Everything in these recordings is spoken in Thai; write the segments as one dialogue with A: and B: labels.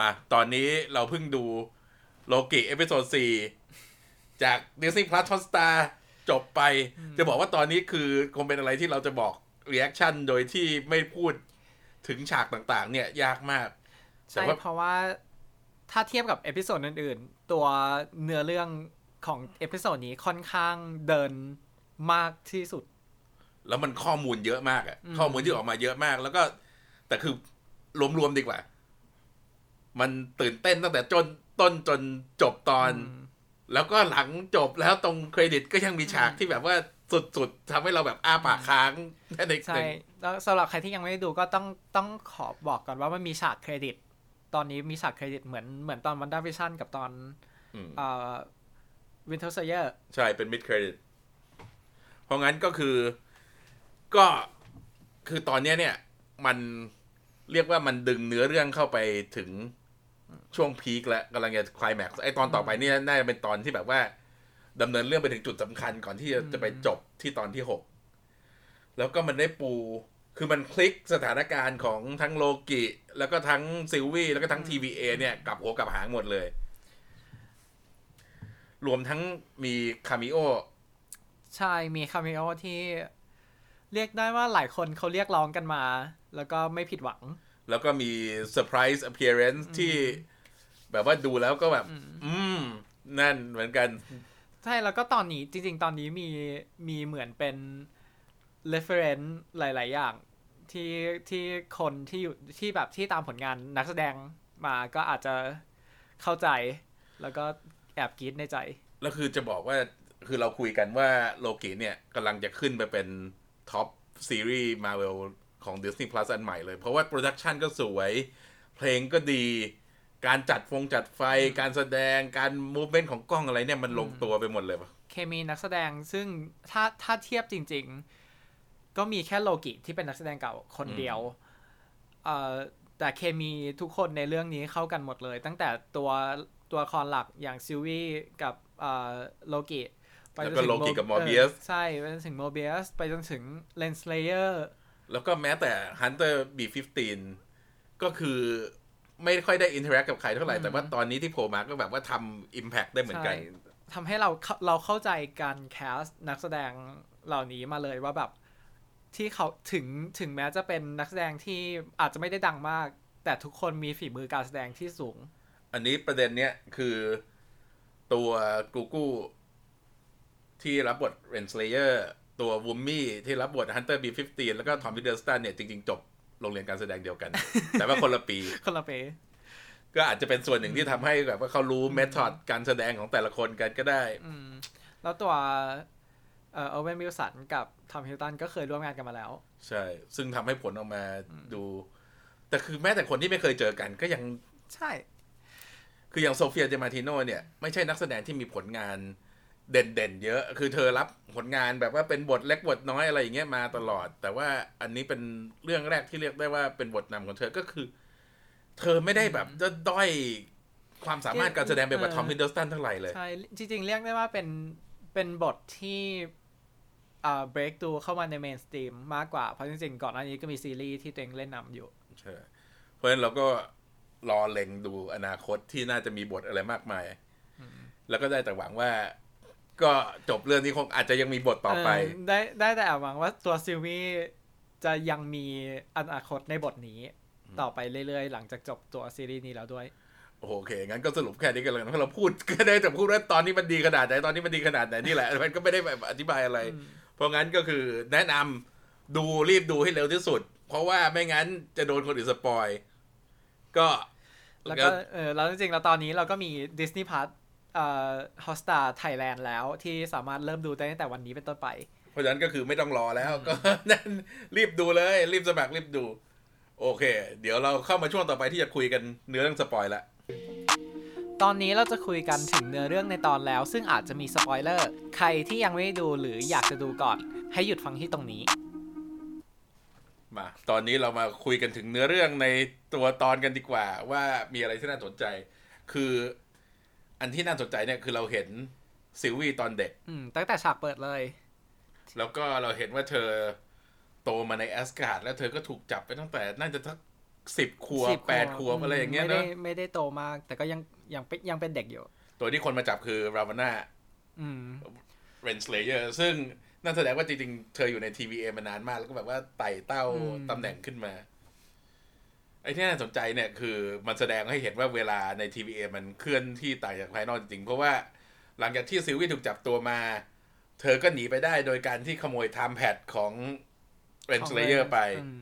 A: มาตอนนี้เราเพิ่งดูโลกิ episode สี่จาก Disney Plus Hotstar จบไป จะบอกว่าตอนนี้คือคงเป็นอะไรที่เราจะบอก reaction โดยที่ไม่พูดถึงฉากต่างๆ เนี่ยยากมาก
B: ใช่เพราะว่าถ้าเทียบกับ episode อื่นๆ ตัวเนื้อเรื่องของ episode นี้ค่อนข้างเดินมากที่สุด
A: แล้วมันข้อมูลเยอะมากอะข้อมูลที่ออกมาเยอะมาก แล้วก็แต่คือรวมๆดีกว่า มันตื่นเต้นตั้งแต่จนต้นจนจบตอน แล้วก็หลังจบแล้วตรงเครดิตก็ยังมีฉากที่แบบว่าสุดๆทำให้เราแบบอ้าปากค้างแค่ใน
B: ใช่แล้วสำหรับใครที่ยังไม่ได้ดูก็ต้องต้องขอบอกก่อนว่ามันมีฉากเครดิต ตอนนี้มีฉากเครดิตเหมือนเหมือนตอน WandaVision กับตอน
A: อืม
B: เอ่อ Winter Soldier
A: ใช่เป็น mid-creditเพราะงั้นก็คือก็คือตอนเนี้ยเนี่ย มันเรียกว่ามันดึงเนื้อเรื่องเข้าไปถึง ช่วงพีคแล้วกำลังจะคลายแม็กซ์ไอตอนต่อไปเนี่ยน่าจะเป็นตอนที่แบบว่าดำเนินเรื่องไปถึงจุดสำคัญก่อนที่จะจะไปจบที่ตอนที่หกแล้วก็มันได้ปู คือมันคลิกสถานการณ์ของทั้งโลกิ แล้วก็ทั้งซิลวี่แล้วก็ทั้ง TVA เนี่ยกลับหัวกลับหางหมดเลย รวมทั้งมี cameo
B: ใช่มี cameo ที่เรียกได้ว่าหลายคนเขาเรียกร้องกันมา แล้วก็ไม่ผิดหวัง
A: แล้วก็มี surprise appearance ที่ แบบว่าดูแล้วก็แบบ อืมนั่นเหมือนกัน
B: ใช่แล้วก็ตอนนี้จริง ๆ ตอนนี้มีมีเหมือนเป็น reference หลาย ๆ อย่างที่ที่คนที่อยู่ที่แบบที่ตามผลงานนักแสดงมาก็อาจจะเข้าใจ แล้วก็แอบกรีดในใจ
A: แล้วคือจะบอกว่าคือเราคุยกันว่าโลกิเนี่ยกำลังจะขึ้นไปเป็น top ซีรีส์มาเวลของ Disney Plus อันใหม่เลย เพราะว่า production ก็สวย เพลงก็ดี การจัดฟงจัดไฟการแสดงการ movement ของกล้องอะไรเนี่ยมันลงตัวไปหมดเลยปะ
B: เคมีนักแสดงซึ่งถ้าถ้าเทียบจริง ๆ ก็มีแค่โลกิที่เป็นนักแสดงเก่าคนเดียวเอ่อแต่เคมีทุกคนในเรื่องนี้เข้ากันหมดเลย ตั้งแต่ตัวตัวละครหลักอย่างซิลวี่กับเอ่อโลกิไปจน
A: แล้วก็
B: ถึง
A: โลกิกับ Mobius
B: ใช่ไปจนถึง Mobius ไปจนถึงเลนสเลเยอร์
A: แล้วก็แม้แต่ Hunter B15 ก็คือ ไม่ค่อยได้ interact กับใครเท่าไหร่ แต่ว่าตอนนี้ที่โผล่มาก็แบบว่าทำ impact ได้เหมือนกัน
B: ใช่ทำให้เราเข้าเราเข้าใจการ cast นักแสดงเหล่านี้มาเลยว่าแบบที่เขาถึงถึงแม้จะเป็นนักแสดงที่อาจจะไม่ได้ดังมาก แต่ทุกคนมีฝีมือการแสดงที่สูง
A: อันนี้ประเด็นเนี้ยคือตัวกูกูที่รับบทเรนสเลเยอร์ตัว Wunmi ที่รับบท Hunter B15 แล้วก็ทอมฮิดเดิลสตันเนี่ยจริง ๆ จบ โรงเรียนการแสดงเดียวกัน แต่ว่าคนละปี
B: คนละเป
A: ก็อาจจะเป็นส่วนหนึ่งที่ทำให้แบบว่าเขารู้ method การแสดงของแต่ละคนกันก็ได้
B: อืม แล้วตัวเอ่อโอเวนวิลสันกับทอมฮิดเดิลสตันก็เคยร่วมงานกันมาแล้ว
A: ใช่ ซึ่งทำให้ผลออกมาดู แต่คือแม้แต่คนที่ไม่เคยเจอกันก็ยัง
B: ใช่
A: คืออย่างโซเฟียดิมาร์ติโนเนี่ย ไม่ใช่นักแสดงที่มีผลงาน เด่นๆเยอะ คือเธอรับผลงานแบบว่าเป็นบทเล็กบทน้อยอะไรอย่างเงี้ยมาตลอด แต่ว่าอันนี้เป็นเรื่องแรกที่เรียกได้ว่าเป็นบทนำของเธอก็คือ เธอไม่ได้แบบจะด้อยความสามารถการแสดงแบบว่าทอมฮิดเดิลสตันเท่าไหร่เลย
B: ใช่ จริง ๆ เรียกได้ว่าเป็นเป็นบทที่อ่า break ตูเข้ามาใน mainstream มากกว่า เพราะจริง ๆ ก่อนหน้านี้ก็มีซีรีส์ที่ตัวเองเล่นนำอยู่
A: ใช่เพราะฉะนั้นเราก็รอเล็งดูอนาคตที่น่าจะมีบทอะไรมากมาย แล้วก็ได้แต่หวังว่า ก็จบเรื่องนี้คงอาจจะยังมีบทต่อไป
B: เออได้ได้แต่หวังว่าตัวซิลวี่จะยังมีอนาคตในบทนี้ ต่อไปเรื่อยๆ หลังจากจบตัวซีรีส์นี้แล้วด้วย
A: โอเค งั้นก็สรุปแค่นี้กันเลยนะเพราะเราพูดก็ได้แต่พูดว่าตอนนี้มันดีขนาดไหนตอนนี้มันดีขนาดไหนนี่แหละมันก็ไม่ได้แบบอธิบายอะไร เพราะงั้นก็คือแนะนำดูรีบดูให้เร็วที่สุด เพราะว่าไม่งั้นจะโดนคนอื่นสปอย ก็
B: แล้วก็เออแล้วจริงๆแล้วตอนนี้เราก็มี Disney Plus เอ่อ Hotstar Thailand แล้วที่สามารถเริ่มดูได้ตั้งแต่วันนี้เป็นต้นไป
A: เพราะฉะนั้นก็คือไม่ต้องรอแล้วก็นั่นรีบดูเลย รีบสมัครรีบดู โอเค เดี๋ยวเราเข้ามาช่วงต่อไปที่จะคุยกันเนื้อเรื่อง spoil ละ
B: ตอนนี้เราจะคุยกันถึงเนื้อเรื่องในตอนแล้ว ซึ่งอาจจะมีสปอยเลอร์ใครที่ยังไม่ได้ดูหรืออยากจะดูก่อน ให้หยุดฟังที่ตรงนี้
A: มา ตอนนี้เรามาคุยกันถึงเนื้อเรื่องในตัวตอนกันดีกว่า ว่ามีอะไรที่น่าสนใจ คือ อันที่น่าสนใจเนี่ยคือเราเห็นซิลวี่ตอนเด็ก
B: อืมตั้งแต่ฉากเปิดเลย
A: แล้วก็เราเห็นว่าเธอโตมาในแอสการ์ดแล้วเธอก็ถูกจับไปตั้งแต่น่าจะสักสิบขวบ
B: สิบ
A: แปดขวบอะไรอย่างเงี้ย
B: ไม่ได้
A: เนาะ
B: ไม่ได้โตมาก แต่ก็ยังยังเป็นยังเป็นเด็กอยู่
A: ตัวที่คนมาจับคือราวาน่า
B: อืม
A: เรนสเลเยอร์ซึ่งนั่นแสดงว่าจริงๆ เธออยู่ใน TVA มานานมาก แล้วก็แบบว่าไต่เต้า
B: อืม
A: ตำแหน่งขึ้นมา ไอ้ที่น่าสนใจเนี่ยคือมันแสดงให้เห็นว่าเวลาใน TVA มันเคลื่อนที่ต่างจากภายนอกจริงๆเพราะว่าหลังจากที่ซิลวี่ถูกจับตัวมา เธอก็หนีไปได้โดยการที่ขโมย time pad ของเรนสเลเยอร์ไป
B: อืม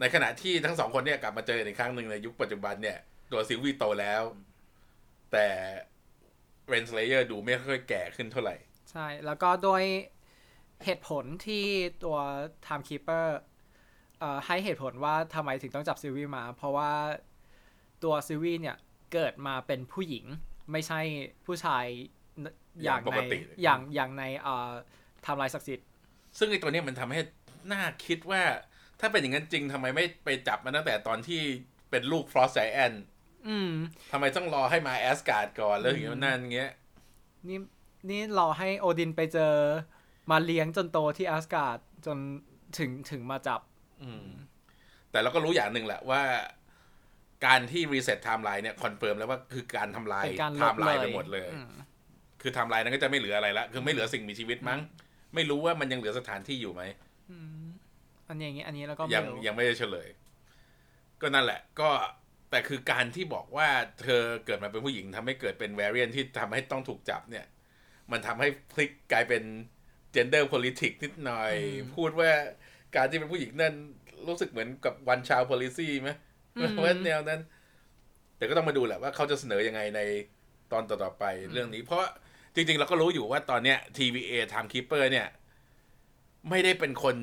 A: ในขณะที่ทั้งสองคนเนี่ยกลับมาเจอกันอีกครั้งหนึ่งในยุคปัจจุบันเนี่ย ตัวซิลวี่โตแล้ว แต่เรนสเลเยอร์ดูไม่ค่อยแก่ขึ้นเท่าไหร่
B: ใช่ แล้วก็โดยเหตุผลที่ตัว Timekeeper เอ่อ ให้เหตุผลว่าทำไมถึงต้องจับซิลวี่มา เพราะว่าตัวซิลวี่เนี่ยเกิดมาเป็นผู้หญิงไม่ใช่ผู้ชายอย่าง
A: อย่างป
B: ใน
A: กติ
B: อย่างอย่างในเอ่อไทำลายศักดิ์สิทธิ์
A: ซึ่งไอ้ตัวเนี้ยมันทำให้น่าคิดว่าถ้าเป็นอย่างนั้นจริงทำไมไม่ไปจับมันตั้งแต่ตอนที่เป็นลูกฟรอสไ g แอน
B: อืม
A: ทำไมต้องรอให้มาแอสการ์ดก่อนแล้วถึงจะนั่นเงี้ย
B: นี่นี่รอให้โอดินไปเจอมาเลี้ยงจนโตที่อาสการ์ดจนถึงถึงมาจับ
A: อืม แต่เราก็รู้อย่างหนึ่งแหละว่า การที่รีเซ็ตไทม์ไลน์เนี่ยคอนเฟิร์มแล้วว่าคือการทำลาย
B: เป็นการ
A: ไท
B: ลบ
A: ม์ไล
B: เลย
A: น์ไปหมดเลย
B: อืม
A: คือไทม์ไลน์นั้นก็จะไม่เหลืออะไรละคือไม่เหลือสิ่งมีชีวิตมั้ง ไม่รู้ว่ามันยังเหลือสถานที่อยู่ไหม
B: อืมอันนี้อย่างงี้อันนี้แล้วก็
A: ยัง
B: ไม่รู้
A: ยังไม่ได้เฉลย ก็นั่นแหละ ก็แต่คือการที่บอกว่าเธอเกิดมาเป็นผู้หญิงทำให้เกิดเป็นแวร i เ n ที่ทำให้ต้องถูกจับเนี่ย มันทำให้พลิกกลายเป็น gender politics นิดหน่อย พูดว่า การที่เป็นผู้หญิงนั่นรู้สึกเหมือนกับ one child policy ไหมว่าแนวนั้น แต่ก็ต้องมาดูแหละว่าเขาจะเสนอยังไงในตอนต่อๆไปเรื่องนี้ เพราะจริง ๆ เราก็รู้อยู่ว่าตอนเนี้ย TVA Timekeeper เนี่ย ไม่ได้เป็นคน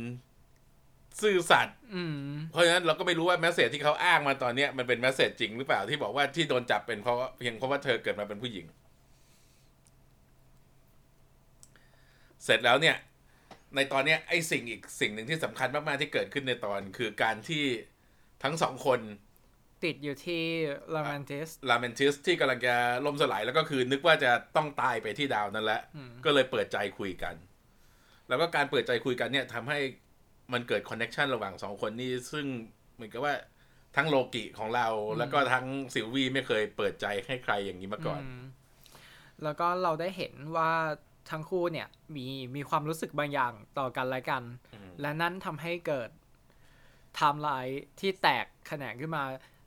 A: ซื่อสัตย์
B: อืม
A: เพราะฉะนั้นเราก็ไม่รู้ว่าแมสเซจที่เขาอ้างมาตอนเนี้ยมันเป็นแมสเซจจริงหรือเปล่าที่บอกว่าที่โดนจับเป็นเพราะว่าเพียงเพราะว่าเธอเกิดมาเป็นผู้หญิง เสร็จแล้วเนี่ย ในตอนเนี้ยไอ้สิ่งอีกสิ่งหนึ่งที่สำคัญมากๆที่เกิดขึ้นในตอนคือการที่ทั้งสองคน
B: ติดอยู่ที่ลาเมนติส
A: ลาเมนติสที่กำลังจะล่มสลายแล้วก็คือ นึกว่าจะต้องตายไปที่ดาวนั่นแหละก็เลยเปิดใจคุยกัน แล้วก็การเปิดใจคุยกันเนี่ยทำให้มันเกิด connection ระหว่างสองคนนี้ซึ่งเหมือนกับว่าทั้งโลกิของเรา แล้วก็ทั้งซิลวีไม่เคยเปิดใจให้ใครอย่างนี้มาก่อน
B: มแล้วก็เราได้เห็นว่า ทั้งคู่เนี่ยมีมีความรู้สึกบางอย่างต่อกันและกัน
A: อืม
B: และนั่นทำให้เกิดไทม์ไลน์ที่แตกแขนงขึ้นมา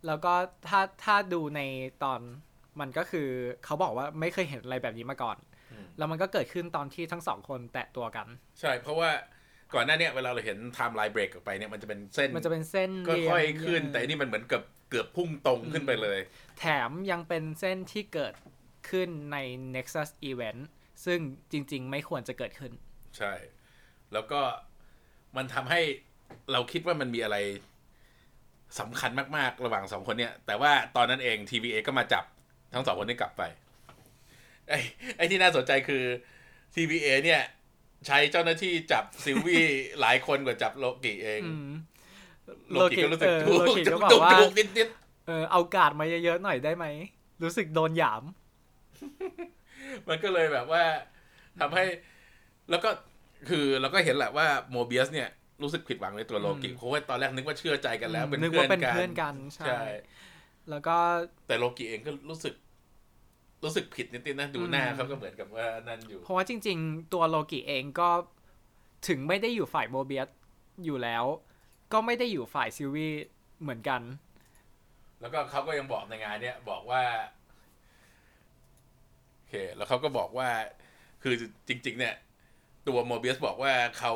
B: แล้วก็ถ้าถ้าดูในตอนมันก็คือเขาบอกว่าไม่เคยเห็นอะไรแบบนี้มาก่อน แล้วมันก็เกิดขึ้นตอนที่ทั้งสองคนแตะตัวกัน
A: ใช่เพราะว่าก่อนหน้าเนี้เวลาเราเห็นไทม์ไลน์เบรกออกไปเนี่ยมันจะเป็นเส้น
B: มันจะเป็นเส้น
A: ก็
B: เรียง
A: ค่อยๆขึ้น แต่นี่มันเหมือนกับเกือบพุ่งตรงขึ้นไปเลย
B: แถมยังเป็นเส้นที่เกิดขึ้นใน Nexus Event ซึ่งจริง ๆ ไม่ควรจะเกิดขึ้น
A: ใช่ แล้วก็มันทำให้เราคิดว่ามันมีอะไรสำคัญมากๆ ระหว่างสองคนเนี่ย แต่ว่าตอนนั้นเอง TVA ก็มาจับทั้งสองคนนี้กลับไป ไอ้ไอ้ที่น่าสนใจคือ TVA เนี่ย ใช้เจ้าหน้าที่จับซิลวี่หลายคนกว่าจับโลกิเอง
B: อืม
A: โลกิก็รู้สึก
B: เออ
A: ถูก
B: โลกิก็บอก
A: ถูก
B: ว่า
A: ถูกนิดนิด
B: เออเอาการ์ดมาเยอะๆหน่อยได้ไหม รู้สึกโดนหยาม
A: ๆ มันก็เลยแบบว่าทำให้แล้วก็คือเราก็เห็นแหละว่าโมเบียสเนี่ยรู้สึกผิดหวังในตัวโลกิ
B: อืม
A: เพราะว่าตอนแรกนึกว่าเชื่อใจกันแล้ว เป็น
B: นึก
A: เพื่อ
B: ว่านเป็น
A: กัน
B: เพื่อนกันใช่
A: ใช่
B: แล้วก็
A: แต่โลกิเองก็รู้สึก รู้สึกผิดนิดๆนะดูหน้าเขาก็เหมือนกับว่านั่นอยู่
B: เพเพราะว่าจริง ๆ ตัวโลกิเองก็ถึงไม่ได้อยู่ฝ่ายโมเบียสอยู่แล้ว ก็ไม่ได้อยู่ฝ่ายซิลวีเหมือนกัน
A: แล้วก็เขาก็ยังบอกในงานเนี่ยบอกว่าโอ เค แล้วเขาก็บอกว่า คือจริง ๆ เนี่ย ตัวโมเบียสบอกว่าเขา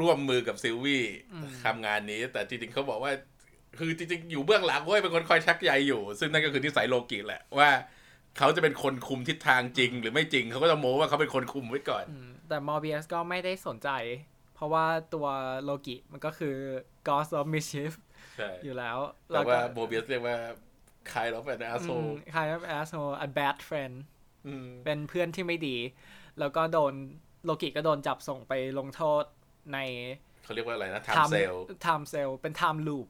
A: ร่วมมือกับซิลวี่
B: อืม
A: ทำงานนี้ แต่จริงๆเขาบอกว่า คือจริงๆ อยู่เบื้องหลังเว้ยเป็นคนคอยชักใยอยู่ ซึ่งนั่นก็คือนิสัยโลกิแหละว่าเขาจะเป็นคนคุมทิศทางจริง หรือไม่จริงเขาก็จะโม้ว่าเขาเป็นคนคุมไว้ก่อน
B: อืมแต่มอร์เบียสก็ไม่ได้สนใจ เพราะว่าตัวโลกิมันก็คือ God of Mischief
A: ใช่
B: อยู่แล้ว
A: แต่ว่าโมเบียสเรียกว่าคายแล้วเป็น asshole
B: คล้ายๆ asshole a bad friend
A: อืม
B: เป็นเพื่อนที่ไม่ดี แล้วก็โดนโลกิก็โดนจับส่งไปลงโทษใน
A: เขาเรียกว่าอะไรนะ time cell
B: time cell เป็น time loop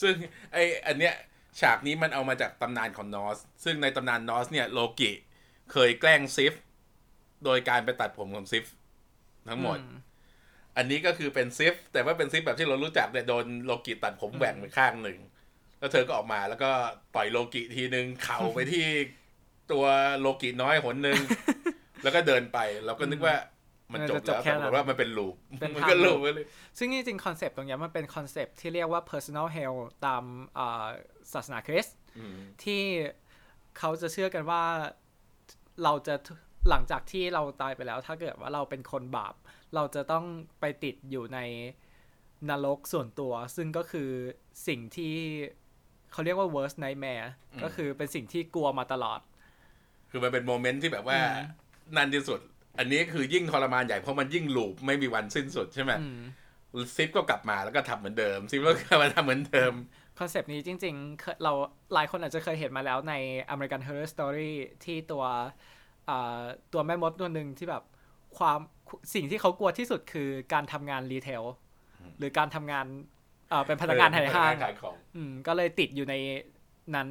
A: ซึ่งไออันเนี้ยฉากนี้มันเอามาจากตำนานของนอส ซึ่งในตำนานนอสเนี่ยโลกิเคยแกล้งซิฟ โดยการไปตัดผมของซิฟ ทั้งหมด
B: อื
A: อันนี้ก็คือเป็นซิฟ แต่ว่าเป็นซิฟแบบที่เรารู้จักเนี่ยโดนโลกิตัดผมแหว่งไปข้างหนึ่ง แล้วเธอก็ออกมาแล้วก็ต่อยโลกิทีนึงเข่าไปที่ ตัวโลกิน้อยหนหนึ่งแล้วก็เดินไปเราก็นึกว่ามันจบ
B: จะจบ
A: แล้ว
B: แค่
A: แต่
B: นั้น
A: ปรากฏว่ามันเป็นลูป
B: เป็น
A: มันก็
B: time loop
A: ไปเลย
B: ซึ่งจริงๆคอนเซปต์ตรงเนี้ยมันเป็นคอนเซปต์ที่เรียกว่า personal hell ตามอ่าศาสนาคริสต์
A: อืม
B: ที่เขาจะเชื่อกันว่าเราจะหลังจากที่เราตายไปแล้ว ถ้าเกิดว่าเราเป็นคนบาป เราจะต้องไปติดอยู่ในนรกส่วนตัว ซึ่งก็คือสิ่งที่เขาเรียกว่า worst nightmare ก็คือเป็นสิ่งที่กลัวมาตลอด
A: คือมันเป็นโมเมนต์ที่แบบว่า
B: อืม
A: นานที่สุด อันนี้คือยิ่งทรมานใหญ่เพราะมันยิ่งลูปไม่มีวันสิ้นสุดใช่ไหม
B: อืม
A: ซิปก็กลับมาแล้วก็ทำเหมือนเดิมซิปก็กลับมาทำเหมือนเดิม
B: คอนเซปต์นี้จริงๆเคยเราหลายคนอาจจะเคยเห็นมาแล้วใน American Horror Story ที่ตัวอ่าตัวแม่มดตัวหนึ่งที่แบบความสิ่งที่เขากลัวที่สุดคือการทำงานรีเทลหรือการทำงานเอ่อเป็นพนักงานขายห้าง
A: ขายของ
B: อืมก็เลยติดอยู่ในนั้น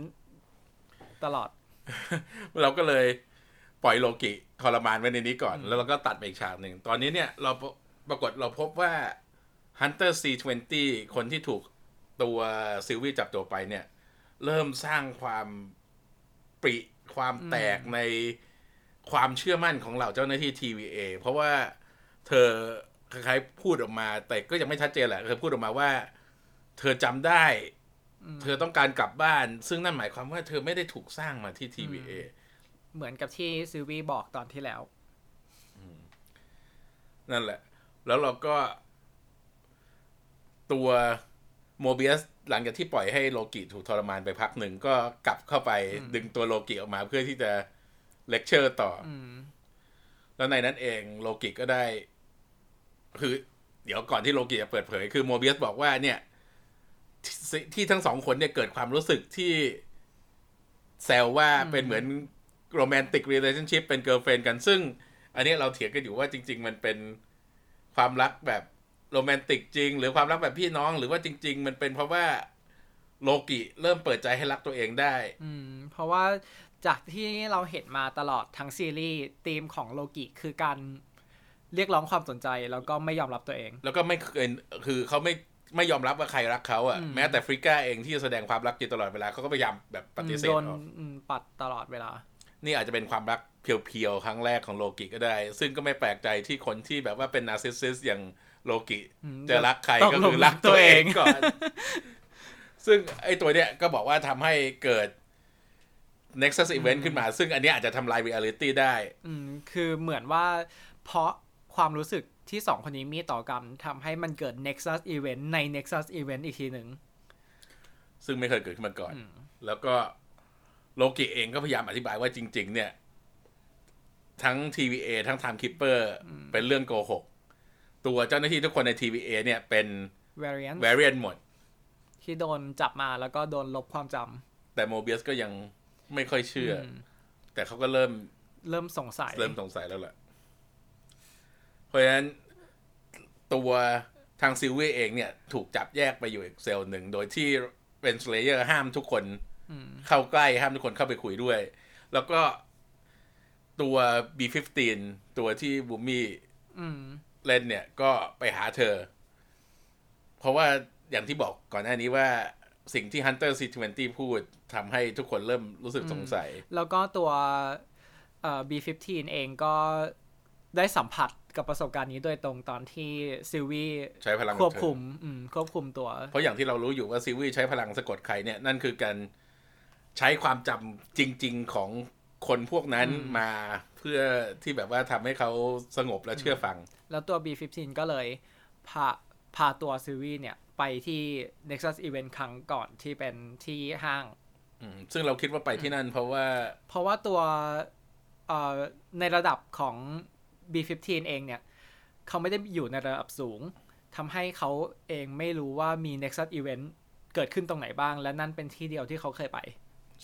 B: ตลอด
A: เราก็เลยปล่อยโลกิทรมานไว้ในนี้ก่อน แล้วเราก็ตัดไปอีกฉากหนึ่ง ตอนนี้เนี่ยเราปปรากฏเราพบว่า Hunter C20 คนที่ถูกตัวซิลวี่จับตัวไปเนี่ย เริ่มสร้างความปริความแตกในความเชื่อมั่นของเหล่าเจ้าหน้าที่ TVA เพราะว่าเธอคล้ายๆพูดออกมา แต่ก็ยังไม่ชัดเจนแหละเธอพูดออกมาว่า เธอจำได้ เธอต้องการกลับบ้าน ซึ่งนั่นหมายความว่าเธอไม่ได้ถูกสร้างมาที่ TVA
B: เหมือนกับที่ซิลวีบอกตอนที่แล้ว
A: นั่นแหละ แล้วเราก็ ตัวโมเบียสหลังจากที่ปล่อยให้โลกิถูกทรมานไปพักหนึ่งก็กลับเข้าไปดึงตัวโลกิออกมาเพื่อที่จะเลคเชอร์ต่ออื
B: ม
A: แล้วในนั้นเองโลกิก็ได้ คือ เดี๋ยวก่อนที่โลกิจะเปิดเผย คือโมเบียสบอกว่าเนี่ย ที่ที่ทั้งสองคนเนี่ยเกิดความรู้สึกที่แซวว่าเป็นเหมือนโรแมนติก e ี a t i o n s h i p เป็นเกิ l f เฟนกัน ซึ่ง อันนี้เราเถียงกันอยู่ว่าจริง ๆ มันเป็นความรักแบบโรแมนติกจริง หรือความรักแบบพี่น้อง หรือว่าจริง ๆ มันเป็นเพราะว่าโลกิเริ่มเปิดใจให้รักตัวเองได้
B: อืม เพราะว่าจากที่เราเห็นมาตลอดทั้งซีรีส์ธีมของโลกิคือการเรียกร้องความสนใจแล้วก็ไม่ยอมรับตัวเอง
A: แล้วก็ไม่เคยคือเขาไม่ ไม่ยอมรับว่าใครรักเขาอะ่ะ
B: อืม
A: แม้แต่ฟริก้าเองที่แสดงความรักอยู่ตลอดเวลาเขาก็พยายามแบบปฏิเสธ
B: โดน
A: ออก
B: อืมปัดตลอดเวลา
A: นี่อาจจะเป็นความรักเพียวๆ ครั้งแรกของโลกิก็ได้ ซึ่งก็ไม่แปลกใจที่คนที่แบบว่าเป็นนาร์ซิสซิสอย่างโลกิ
B: อืม
A: จะรักใคร
B: ต้อง
A: ก็คือ
B: หลงรั
A: รัก
B: กตั
A: ตัว
B: ว
A: เอ
B: เองง
A: ก่อน ซึ่งไอ้ตัวเนี้ยก็บอกว่าทำให้เกิด Nexus Event ขึ้นมา ซึ่งอันเนี้ยอาจจะทำลาย reality ได้
B: อืมคือเหมือนว่าเพราะความรู้สึก ที่สองคนนี้มีต่อกันทำให้มันเกิด Nexus Event ใน Nexus Event อีกทีหนึ่ง
A: ซึ่งไม่เคยเกิดขึ้นมาก่อน
B: อืม
A: แล้วก็โลกิเองก็พยายามอธิบายว่าจริง ๆ เนี่ย ทั้ง TVA ทั้ง Time Keeper เป็นเรื่องโกหก ตัวเจ้าหน้าที่ทุกคนใน TVA เนี่ยเป็น
B: Variant
A: variant หมด
B: ที่โดนจับมาแล้วก็โดนลบความจ
A: แต่โมเบียสก็ยังไม่ค่อยเชื่ออื
B: ม
A: แต่เขาก็เริ่ม
B: เริ่มสงสัย
A: เริ่มสงสัยแล้วแหละ เพราะฉะนั้นตัวทางซิลวีเองเนี่ย ถูกจับแยกไปอยู่อีกเซลล์หนึ่ง โดยที่เป็นสเลเยอร์ห้ามทุกคน
B: อืม
A: เข้าใกล้ห้ามทุกคนเข้าไปคุยด้วย แล้วก็ตัว B15 ตัวที่วุนมี่
B: อืม
A: เล่นเนี่ยก็ไปหาเธอ เพราะว่าอย่างที่บอกก่อนหน้านี้ว่าสิ่งที่ Hunter C20 พูดทำให้ทุกคนเริ่มรู้สึกสงสัย
B: แล้วก็ตัวเอ่อ B15 เองก็ได้สัมผัส กับประสบการณ์นี้โดยตรงตอนที่ซิลวี
A: ใช้พลัง
B: ควบ
A: ของเธอ
B: คุมอืมควบคุมตัว
A: เพราะอย่างที่เรารู้อยู่ว่าซิวี่ใช้พลังสะกดใครเนี่ยนั่นคือการใช้ความจำจริง ๆของคนพวกนั้น
B: อืม
A: มาเพื่อที่แบบว่าทำให้เขาสงบและเชื่อฟัง
B: แล้วตัว B15 ก็เลยพาพาตัวซิลวีเนี่ยไปที่ Nexus Event ครั้งก่อนที่เป็นที่ห้าง
A: อืมซึ่งเราคิดว่าไปที่นั่นเพราะว่า
B: เพราะว่าตัวเอ่อในระดับของ B15 เองเนี่ย เขาไม่ได้อยู่ในระดับสูงทำให้เขาเองไม่รู้ว่ามี Nexus Event เกิดขึ้นตรงไหนบ้าง และนั่นเป็นที่เดียวที่เขาเคยไป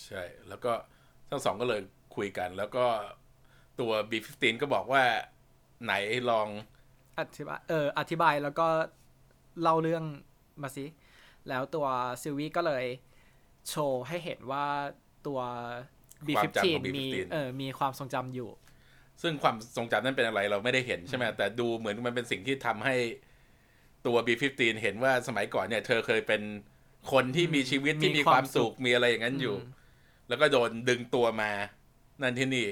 A: ใช่ แล้วก็ทั้งสองก็เลยคุยกัน แล้วก็ตัว B15 ก็บอกว่าไหนลอง
B: อธิบายเอออธิบายแล้วก็เล่าเรื่องมาสิ แล้วตัวซิลวีก็เลยโชว์ให้เห็นว่าตัว
A: ความจำของ
B: B15 มี
A: B15
B: เออมีความทรงจำอยู่
A: ซึ่งความทรงจำนั้นเป็นอะไรเราไม่ได้เห็นใช่ไหมแต่ดูเหมือนมันเป็นสิ่งที่ทำให้ตัว B15 เห็นว่าสมัยก่อนเนี่ย เธอเคยเป็นคนที่มีชีวิตที่มีความสุขมีอะไรอย่างนั้นอยู่ แล้วก็โดนดึงตัวมา นั่นที่นี่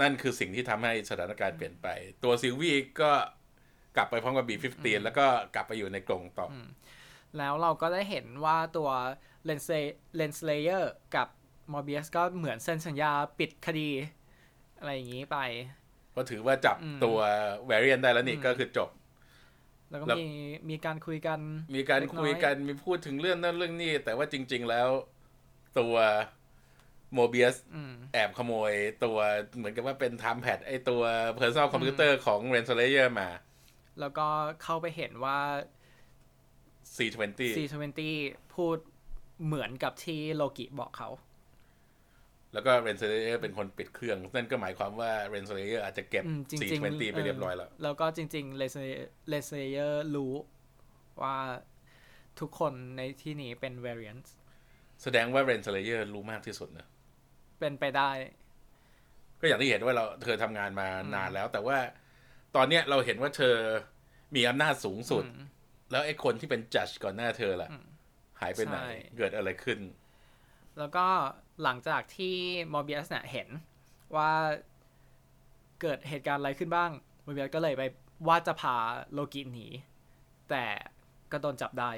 A: นั่นคือสิ่งที่ทำให้สถานการณ์เปลี่ยนไป ตัวซิลวี่ก็กลับไปพร้อมกับ B15 แล้วก็กลับไปอยู่ในกรงต่ออ
B: แล้วเราก็ได้เห็นว่าตัวเรนเรนสเลเยอร์กับมอร์เบียสก็เหมือนเซ็นสัญญาปิดคดี อะไรอย่างนี้ไป
A: ก็ถือว่าจับ
B: อืม
A: ตัวแวร i ยนได้แล้วนี่
B: อืม
A: ก็คือจบ
B: แล้วก็
A: แล้ว
B: มีมีการคุยกัน
A: มีการ
B: เล็กน้อย
A: คุยกันมีพูดถึงเรื่องนั้นเรื่องนี้ แต่ว่าจริง ๆ แล้วตัวโมเบียส
B: อืม
A: แอบขโมยตัวเหมือนกับว่าเป็น TemPad ไอ้ตัว Personal Computer ของ Renslayer มา
B: แล้วก็เข้าไปเห็นว่า
A: C20
B: C20 พูดเหมือนกับที่โลกิบอกเขา
A: แล้วก็ r e n s l a y e r เป็นคนปิดเครื่อง นั่นก็หมายความว่า r e n s l a y e r อาจจะเก็บ
B: อืมจริงๆ
A: C20 ไปเรียบร้อยแล้ว
B: แล้วก็จริงๆเรนสเลเยอร์รู้ว่าทุกคนในที่นี้เป็น variant
A: แสดงว่า r e n s l a y e r รู้มากที่สุดนะ
B: เป็นไปได้
A: ก็อย่างที่เห็นว่าเราเธอทำงานมานานแล้ว แต่ว่าตอนเนี้ยเราเห็นว่าเธอมีอำนาจสูงสุด
B: อืม
A: แล้วไอ้คนที่เป็นจัดก่อนหน้าเธอล่ะ
B: อืม
A: หายไปไหน
B: ใช่
A: เกิดอะไรขึ้น
B: แล้วก็ หลังจากที่มอร์เบียสเนี่ยเห็นว่าเกิดเหตุการณ์อะไรขึ้นบ้างมอร์เบียสก็เลยไปว่าจะพาโลกิหนีแต่ก็โดนจับได้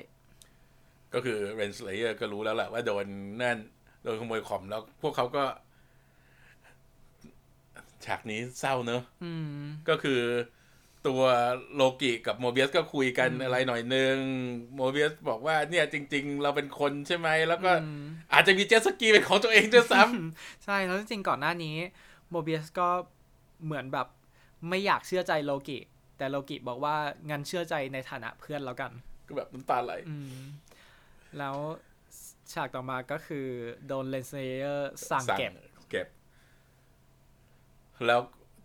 A: ก็คือเรนสเลเยอร์ก็รู้แล้วแหละว่าโดนนั่นโดนขโมยคอมแล้วพวกเขาก็ ฉากนี้เศร้าเนอะ
B: อืม
A: ก็คือ ตัวโลกิกับโมเบียสก็คุยกันอะไรหน่อยนึงโมเบียสบอกว่าเนี่ยจริง ๆ เราเป็นคนใช่ไหมแล้วก็
B: อืม
A: อาจจะมีเจ็ตสกีเป็นของตัวเองด้วยซ้ำ
B: ใช่แล้วจริงๆก่อนหน้านี้โมเบียสก็เหมือนแบบไม่อยากเชื่อใจโลกิ แต่โลกิบอกว่างั้นเชื่อใจในฐานะเพื่อนแล้วกัน
A: ก็แบบน้ำตาไหล
B: อืมแล้วฉากต่อมาก็คือโดนเรนสเลเยอร์สั่งเก็บ
A: เก็บ แล้ว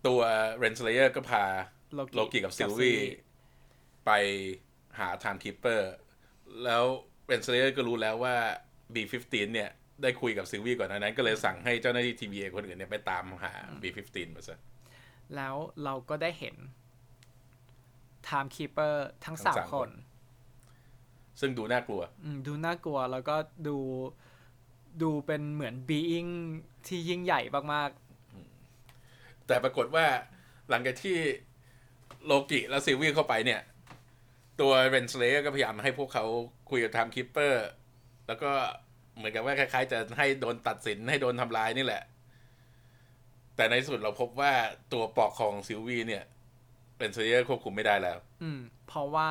A: ตัวเรนสเลเยอร์ก็พา
B: โล
A: โลกิกับซิลวี่ไปหา Time Keeper แล้วเรนสเลเยอร์ก็รู้แล้วว่า B15 เนี่ย ได้คุยกับซิลวี่ก่อนหน้านั้น ก็เลยสั่งให้เจ้าหน้าที่ TVA คนอื่นเนี่ยไปตามหา B15 มาซะ
B: แล้วเราก็ได้เห็น Time Keeper ทั้ง
A: ทั้ง
B: สาม
A: สาม
B: ค
A: คนซึ่งดูน่ากลัว
B: อืมดูน่ากลัวแล้วก็ดูดูเป็นเหมือน being ที่ยิ่งใหญ่มาก
A: แต่ปรากฏว่าหลังจากที่ โลกิและซิลวี่เข้าไปเนี่ย ตัวเรนสเลก็พยายามให้พวกเขาคุยกับ Time Keeper แล้วก็เหมือนกับว่าคล้ายๆ จะให้โดนตัดสินให้โดนทำลายนี่แหละ แต่ในที่สุดเราพบว่าตัวปลอกของซิลวี่เนี่ยเรนสเลควบคุมไม่ได้แล้ว
B: ๆอืม เพราะว่า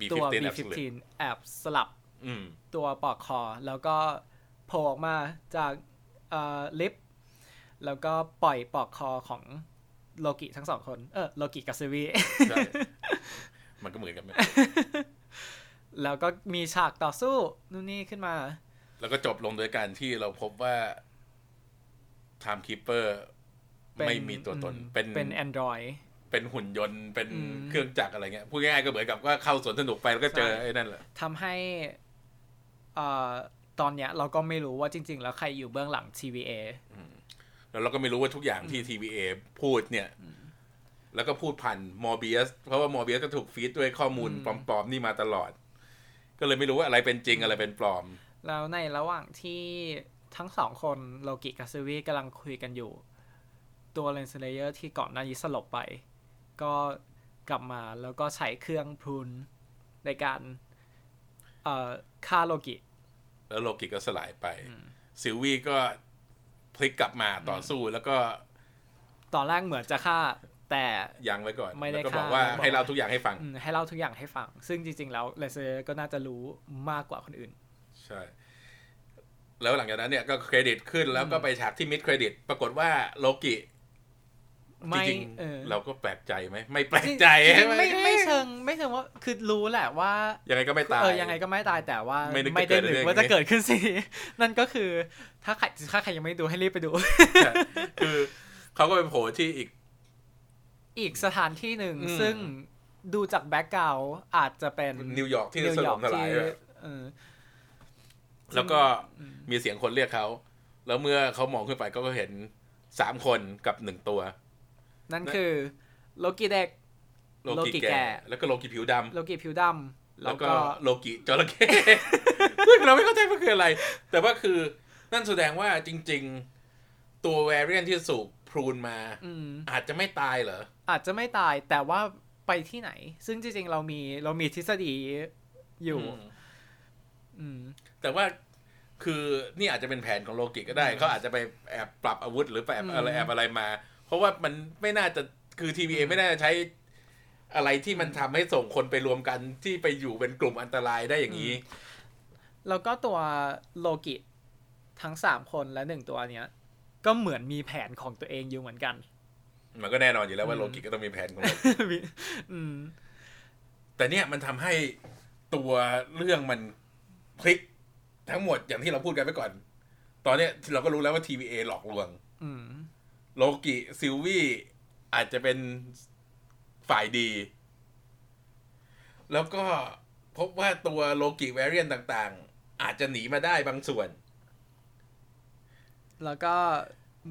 A: B15
B: ตัว
A: Absolute
B: B15 แอบสลับ
A: อืม
B: ตัวปลอกคอ แล้วก็โผล่ออกมาจากเอ่อลิฟต์แล้วก็ปล่อยปลอกคอของ โลกิทั้งสองคน เออโลกิกับซิวี
A: ใช่มันก็เหมือนกันไหม
B: แล้วก็มีฉากต่อสู้นู่นนี่ขึ้นมา
A: แล้วก็จบลงโดยการที่เราพบว่า Time Keeper
B: เป็น
A: ไม่มีตัวตน
B: อืม
A: เป็น
B: เป็น Android
A: เป็นหุ่นยนต์เป็น
B: อืม
A: เครื่องจักรอะไรเงี้ยพูดง่ายๆก็เหมือนกับว่าเข้าสวนสนุกไปแล้วก็เจอ
B: ใช่
A: ไอ้นั่นแหละ
B: ทำให้เอ่อตอนเนี้ยเราก็ไม่รู้ว่าจริง ๆ แล้วใครอยู่เบื้องหลัง TVA
A: แล้วเราก็ไม่รู้ว่าทุกอย่างที่ TVA พูดเนี่ย แล้วก็พูดผ่านโมเบียสเพราะว่าโมเบียสก็ถูก feed ด้วยข้อมูล
B: อืม
A: ปลอมๆนี่มาตลอด ก็เลยไม่รู้ว่าอะไรเป็นจริงอะไรเป็นปลอม
B: แล้วในระหว่างที่ทั้งสองคนโลกิกับซิลวี่กำลังคุยกันอยู่ ตัวเรนสเลเยอร์ที่ก่อนหน้านี้สลบไป ก็กลับมาแล้วก็ใช้เครื่อง prune ในการเอ่อฆ่าโลกิ
A: แล้วโลกิก็สลายไปซิลวี่ก็ พลิกกลับมาต่อสู้แล้วก็
B: ตอนแรกเหมือนจะฆ่าแต่
A: ยังไว้ก่อน
B: ไม่ได้
A: แล้วก็บอก
B: ฆ่า
A: ว่า
B: แล้วบอก
A: ให้เล่าทุกอย่างให้ฟัง
B: อืมให้เล่าทุกอย่างให้ฟัง ซึ่งจริง ๆ แล้วเรนสเลเยอร์ก็น่าจะรู้มากกว่าคนอื่น
A: ใช่ แล้วหลังจากนั้นเนี่ยก็เครดิตขึ้นแล้วก็ไปฉากที่ mid-credit ปรากฏว่าโลกิ จ
B: ไม่
A: ริง
B: เออ
A: ๆเราก็แปลกใจไหมไม่แปลกใจ
B: จริงๆ
A: ใช่ไหม
B: ไม่ไม่เชิงไม่เชิงว่าคือรู้แหละว่า
A: ยังไงก็ไม่ตาย
B: เออยังไงก็ไม่ตายแต่ว่า
A: ไม่นึกจะ
B: ไม่ได้
A: เกิด
B: นึก
A: เรื่อง
B: ว่าจะ
A: นี้
B: เกิดขึ้นสินั่นก็คือถ้าใครถ้าใครยังไม่ดูให้รีบไปดู
A: ใช่คือเขาก็ไปโผล่ที่อีก
B: อีกสถานที่หนึ่ง
A: อืม
B: ซึ่งดูจากแบ็กกราวอาจจะเป็น
A: นิวยอร์กที่
B: นิว
A: ส
B: ย
A: ล
B: อร์
A: ม
B: ก
A: ทลา
B: ที่
A: ยอะ
B: เออ
A: แล้วก็มีเสียงคนเรียกเขา แล้วเมื่อเขามองขึ้นไปก็เห็นสามคนกับหนึ่งตัว
B: นั่นคือโลกิเด็ก
A: โลกิ
B: โล
A: กิแก่
B: แก่
A: แล้วก็โลกิผิวดำ
B: โลกิผิวดำ
A: แล้วก็โลกิจระเข้ซึ่งเราไม่เข้าใจว่าคืออะไร แต่ว่าคือนั่นแสดงว่าจริง ๆ ตัว variant ที่ถูก prune มา
B: อืม
A: อาจจะไม่ตายเหรอ
B: อาจจะไม่ตายแต่ว่าไปที่ไหน ซึ่งจริง ๆ เรามีเรามีทฤษฎีอยู่
A: อืม
B: อืม
A: แต่ว่าคือนี่อาจจะเป็นแผนของโลกิก็ได้ เขาอาจจะไปแอบปรับอาวุธหรือไปแอบ
B: อืม
A: อะไรแอบอะไรมาเพ ราะว่ามันไม่น่าจะคือทีวีไม่น่าจะใช้อะไรที่มันทำให้ส่งคนไปรวมกันที่ไปอยู่เป็นกลุ่มอันตรายได้อย่างนี้
B: แล้วก็ตัวโลกิทั้งสามคนและหนึ่งตัวเนี้ย ก็เหมือนมีแผนของตัวเองอยู่เหมือนกัน
A: มันก็แน่นอนอยู่แล้วว่า
B: อืม
A: โลกิก็ต้องมีแผนของมัน
B: มีอืม
A: แต่เนี่ยมันทำให้ตัวเรื่องมันพลิกทั้งหมดอย่างที่เราพูดกันไปก่อน ตอนเนี้ยเราก็รู้แล้วว่า TVA หลอกลวง
B: อืม
A: โลกิซิลวี่อาจจะเป็นฝ่ายดี แล้วก็พบว่าตัวโลกิแวรเรียนต่างๆ อาจจะหนีมาได้บางส่วน
B: แล้วก็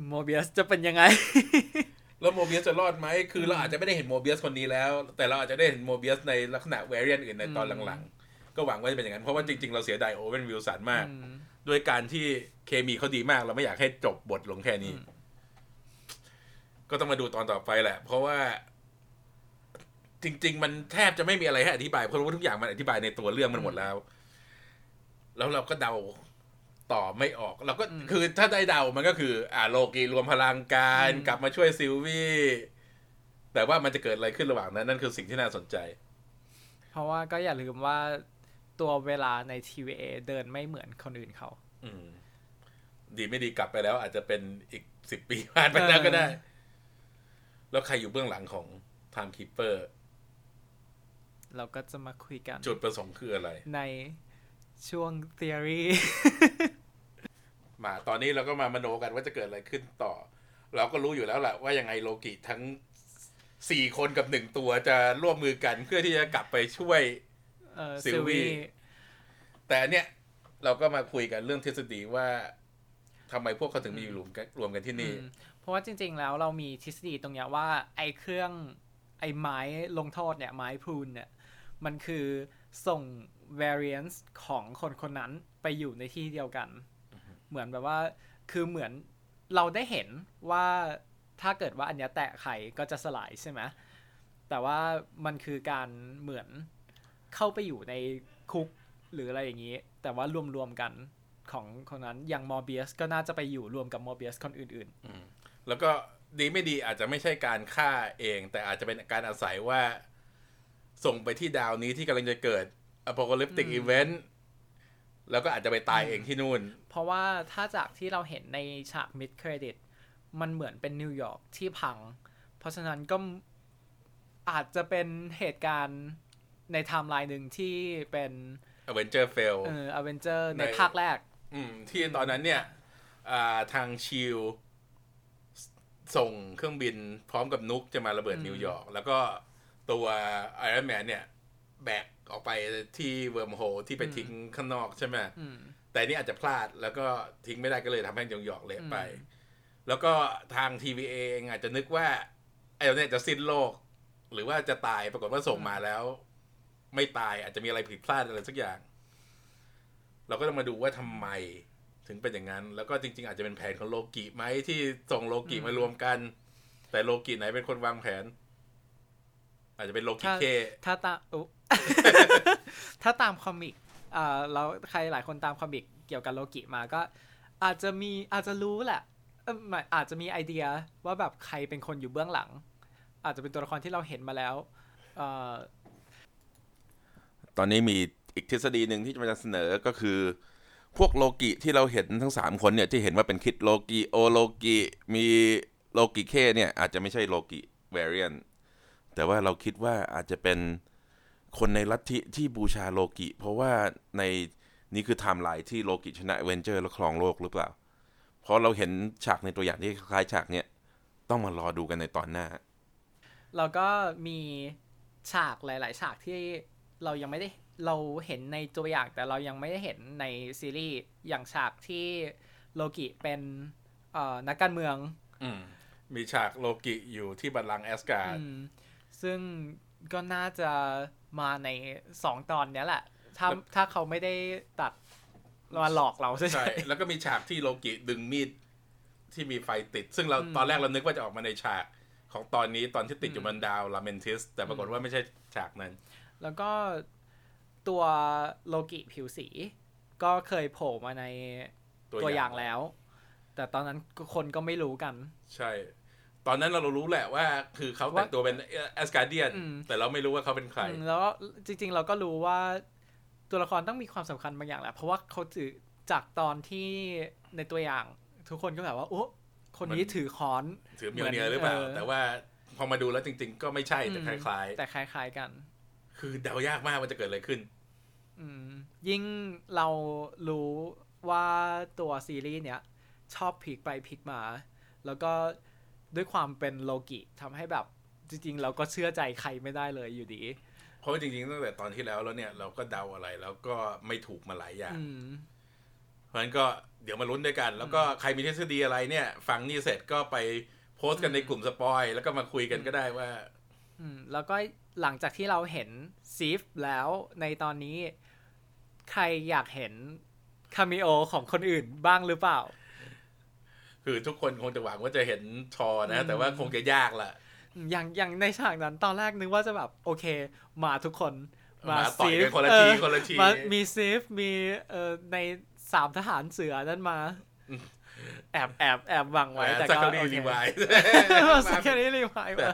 B: โมเบียสจะเป็นยังไง
A: แล้วโมเบียสจะรอดไหม คือเราอาจจะไม่ได้เห็นโมเบียสคนนี้แล้ว แต่เราอาจจะได้เห็นโมเบียสในลักษณะ variant อื่นในตอนหลังๆ ก็หวังว่าจะเป็นอย่างนั้น เพราะว่าจริงๆ เราเสียดายโอเวนวิลสันมาก
B: อืม
A: ด้วยการที่เคมีเขาดีมาก เราไม่อยากให้จบบทลงแค่นี้
B: อืม
A: ก็ต้องมาดูตอนต่อไปแหละ เพราะว่า จริง ๆ มันแทบจะไม่มีอะไรให้อธิบาย เพราะว่าทุกอย่างมันอธิบายในตัวเรื่องมันหมดแล้ว แล้วเราก็เดาต่อไม่ออก เราก็คือถ้าได้เดามันก็คือ อ่าโลกีรวมพลังการกลับมาช่วยซิลวี่แต่ว่ามันจะเกิดอะไรขึ้นระหว่างนั้น นั่นคือสิ่งที่น่าสนใจ
B: เพราะว่าก็อย่าลืมว่าตัวเวลาใน TVA เดินไม่เหมือนคนอื่นเขา
A: อืมดีไม่ดีกลับไปแล้ว อาจจะเป็นอีกสิบปีผ่านไปแล้วก็ได้
B: เออ
A: แล้วใครอยู่เบื้องหลังของ Time Keeper
B: เราก็จะมาคุยกัน
A: จุดประสงค์คืออะไร
B: ในช่วง theory
A: มาตอนนี้เราก็มามโนกันว่าจะเกิดอะไรขึ้นต่อ เราก็รู้อยู่แล้วแหละว่ายังไงโลกิทั้งสี่คนกับหนึ่งตัวจะร่วมมือกันเพื่อที่จะกลับไปช่วย
B: เอ่อ
A: ซิ
B: ซิ
A: ล
B: ล
A: วี่
B: วี่
A: แต่เนี่ยเราก็มาคุยกันเรื่องทฤษฎีว่าทำไมพวกเขาถึงมีอยู่รวมกันรวมกันที่นี่
B: อืม เพราะว่าจริง ๆ แล้วเรามีทฤษฎีตรงเนี้ยว่าไอ้เครื่องไอ้ไม้ลงโทษเนี่ย ไม้พูนเนี่ย มันคือส่ง variance ของคนคนนั้นไปอยู่ในที่เดียวกัน เหมือนแบบว่าคือเหมือนเราได้เห็นว่าถ้าเกิดว่าอันนี้แตะไข่ก็จะสลายใช่ไหมแต่ว่ามันคือการเหมือนเข้าไปอยู่ในคุกหรืออะไรอย่างนี้ แต่ว่ารวมๆกันของคนนั้นอย่างมอร์เบียสก็น่าจะไปอยู่รวมกับมอร์เบียสคนอื่นๆ
A: แล้วก็ดีไม่ดีอาจจะไม่ใช่การฆ่าเอง แต่อาจจะเป็นการอาศัยว่า ส่งไปที่ดาวนี้ที่กำลังจะเกิด apocalyptic event แล้วก็อาจจะไปตายเองที่นู่น
B: ๆเพราะว่าถ้าจากที่เราเห็นในฉาก mid-credit มันเหมือนเป็นนิวยอร์กที่พัง เพราะฉะนั้นก็อาจจะเป็นเหตุการณ์ในไทม์ไลน์หนึ่งที่เป็น
A: Avenger fail
B: เอออเวนเจอร์ใน
A: ใน
B: ภาคแรก
A: อืมที่ตอนนั้นเนี่ยอ่าทางชีลด์ ส่งเครื่องบินพร้อมกับ nuke จะมาระเบิด
B: อืม
A: นิวยอร์กแล้วก็ตัวไอรอนแมนเนี่ย แบกออกไปที่ wormhole ที่ไปทิ้งข้างนอกใช่ไหม
B: อืม
A: แต่นี่อาจจะพลาดแล้วก็ทิ้งไม่ได้ก็เลยทำให้นิวยอร์กเละไป
B: อืม
A: แล้วก็ทาง TVA เองอาจจะนึกว่าไอ้เราเนี่ยจะสิ้นโลก หรือว่าจะตายปรากฏว่าส่งมาแล้ว ไม่ตายอาจจะมีอะไรผิดพลาดอะไรสักอย่าง เราก็ต้องมาดูว่าทำไม ถึงเป็นอย่างนั้น แล้วก็จริง ๆ อาจจะเป็นแผนของโลกิไหมที่ส่งโลกิมารวมกัน แต่โลกิไหนเป็นคนวางแผน อาจจะเป็นโลกิ
B: ถ้า
A: เค
B: ถ้าตามอุ๊ถ้าตามคอมิกอ่าแล้วใครหลายคนตามคอมิกเกี่ยวกับโลกิมาก็ อาจจะมีอาจจะรู้แหละเอิ่มไม่อาจจะมีไอเดียว่าแบบใครเป็นคนอยู่เบื้องหลัง อาจจะเป็นตัวละครที่เราเห็นมาแล้วเอ่อ
A: ตอนนี้มีอีกทฤษฎีหนึ่งที่จะมาเสนอก็คือ พวกโลกิที่เราเห็นทั้งสามคนเนี่ยที่เห็นว่าเป็น Kid Loki Old Loki มีโลกิเคเนี่ยอาจจะไม่ใช่โลกิ variant แต่ว่าเราคิดว่าอาจจะเป็นคนในลัทธิที่บูชาโลกิ เพราะว่าในนี่คือไทม์ไลน์ที่โลกิชนะอเวนเจอร์และครองโลกหรือเปล่า เพราะเราเห็นฉากในตัวอย่างที่คล้ายฉากเนี่ยต้องมารอดูกันในตอนหน้า
B: แล้วก็มีฉากหลาย ๆ ฉากที่เรายังไม่ได้ เราเห็นในตัวอย่างแต่เรายังไม่ได้เห็นในซีรีส์อย่างฉากที่โลกิเป็นเอ่อนักการเมือง
A: อืมมีฉากโลกิอยู่ที่บัลลังก์แอสการ์ด
B: อืมซึ่งก็น่าจะมาในสองตอนเนี้ยแหละ ถ้าถ้าเขาไม่ได้ตัดมาหลอกเราใช่
A: ใช่แล้วก็มีฉากที่โลกิดึงมีดที่มีไฟติด ซึ่งเรา
B: อืม
A: ตอนแรกเรานึกว่าจะออกมาในฉากของตอนนี้ตอนที่ติดอยู่บนดาวลาเมนทิส แต่ปรากฏว่าไม่ใช่ฉากนั้น
B: แล้วก็ ตัวโลกิผิวสี ก็เคยโผล่มาใน
A: ตัว
B: ตัว
A: อ
B: อย่างย่างแล้ว แต่ตอนนั้นคนก็ไม่รู้กัน
A: ใช่ ตอนนั้นเรารู้แหละว่า คือเขาแต่งตัวเป็นแอสการเดียน
B: อืม
A: แต่เราไม่รู้ว่าเขาเป็นใคร
B: อืมแล้วก็จริง ๆ เราก็รู้ว่าตัวละครต้องมีความสำคัญบางอย่างแหละ เพราะว่าเขาถือจากตอนที่ในตัวอย่าง ทุกคนก็แบบว่าโอ้คนนี้
A: มัน
B: ถือค้อน
A: ถือเมียวเนียหรือเปล่า
B: เออ
A: แต่ว่าพอมาดูแล้วจริง ๆ ก็ไม่ใช่แต่
B: อื
A: ค
B: ม
A: ล้าย
B: แต่คล้าย ๆกัน
A: ๆ คือเดายากมากว่าจะเกิดอะไรขึ้น
B: อืมยิ่งเรารู้ว่าตัวซีรีส์เนี้ยชอบพลิกไปพลิกมา แล้วก็ด้วยความเป็นโลกิทำให้แบบจริง ๆ เราก็เชื่อใจใครไม่ได้เลยอยู่ดี
A: เพราะว่าจริงๆตั้งแต่ตอนที่แล้วแล้วเนี่ยเราก็เดาอะไรแล้วก็ไม่ถูกมาหลายอย่าง
B: อืม
A: เพราะฉะนั้นก็เดี๋ยวมาลุ้นด้วยกัน แล้วก็ใครมีทฤษฎีอะไรเนี่ย ฟังนี่เสร็จก็ไปโพสต์กันในกลุ่มสปอยแล้วก็มาคุยกันก็ได้ว่า
B: อืมแล้วก็ หลังจากที่เราเห็นซีฟแล้วในตอนนี้ ใครอยากเห็นคาเมโอของคนอื่นบ้างหรือเปล่า
A: คือทุกคนคงจะหวังว่าจะเห็นชอนะ
B: อืม
A: แต่ว่าคงจะยากละ
B: อย่างอย่างในฉากนั้นตอนแรกนึกว่าจะแบบ โอเค มาทุกคน
A: มาต่อยกัน
B: ฟ
A: คนละ
B: เอ
A: ที
B: อ
A: คนละที
B: มามีซีฟมีเอ่อในสามทหารเสือนั่นมา แอบแอบแอบหวังไว้แต่
A: สัก
B: ก็
A: กรี
B: โอเค
A: รีไวาย
B: สักแค่นี้รีไวายมา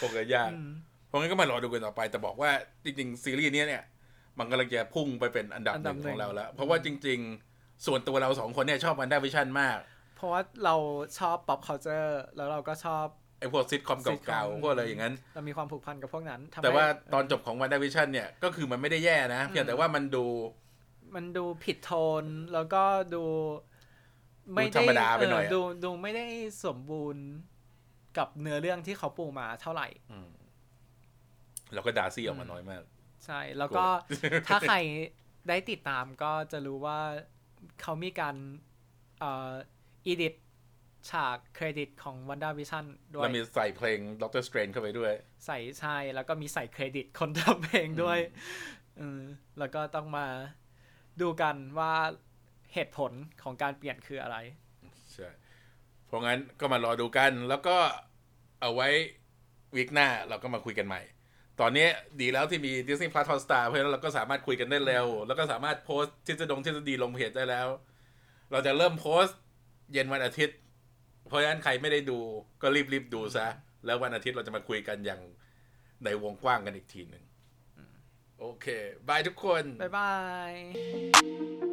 A: คงจะยาก
B: อืม
A: เพราะงั้นก็มารอดูกันต่อไป แต่บอกว่าจริงๆ ซีรีส์เนี้ยเนี่ย มันกำลังจะพุ่งไปเป็นอันดับ
B: อันดับห
A: นึ่ง
B: หนึ่งข
A: องเราแล้ว เพราะว่าจริง ๆ ส่วนตัวเราสองคนเนี่ยชอบวันด้าวิชั่นมาก
B: เพราะว่าเราชอบ pop culture แล้วเราก็ชอบ
A: ไอ้พวกซิทคอม
B: ซิทคอม
A: เก่าๆพวกอะไรอย่างนั้น
B: เรามีความผูกพันกับพวกนั้นทำให้
A: แต่ว่าตอนจบของวันด้าวิชั่นเนี่ย ก็คือมันไม่ได้แย่นะเพียงแต่ว่ามันดู
B: มันดูผิดโทนแล้วก็ดู
A: ดูธรรมดาไปหน่อยอะ
B: เดดูดูไม่ได้สมบูรณ์ กับเนื้อเรื่องที่เขาปูมาเท่าไหร่
A: อืมแล้วก็ดาร์ซี่ออกมาน้อยมาก
B: ใช่ แล้วก็ถ้าใครได้ติดตามก็จะรู้ว่าเขามีการเอ่อ edit ฉากเครดิตของ WandaVision ด้วย
A: แล้วมีใส่เพลง Doctor Strange เข้าไปด้วย
B: ใส่ใช่ แล้วก็มีใส่เครดิตคนทำเพลงด้วยเออแล้วก็ต้องมาดูกันว่าเหตุผลของการเปลี่ยนคืออะไร
A: ใช่เพ ราะงั้นก็มารอดูกัน แล้วก็เอาไว้วีคหน้าเราก็มาคุยกันใหม่ ตอนนี้ดีแล้วที่มี Disney Plus Hotstar เพราะฉะนั้นเราก็สามารถคุยกันได้เร็ว แล้วก็สามารถโพสต์ทฤษฎงทฤษฎีลงเพจได้แล้ว เราจะเริ่มโพสต์เย็นวันอาทิตย์ เพราะฉะนั้นใครไม่ได้ดูก็รีบๆดูซะ แล้ววันอาทิตย์เราจะมาคุยกันอย่างในวงกว้างกันอีกทีหนึ่งโอเคบายทุกคน
B: บ๊ายบาย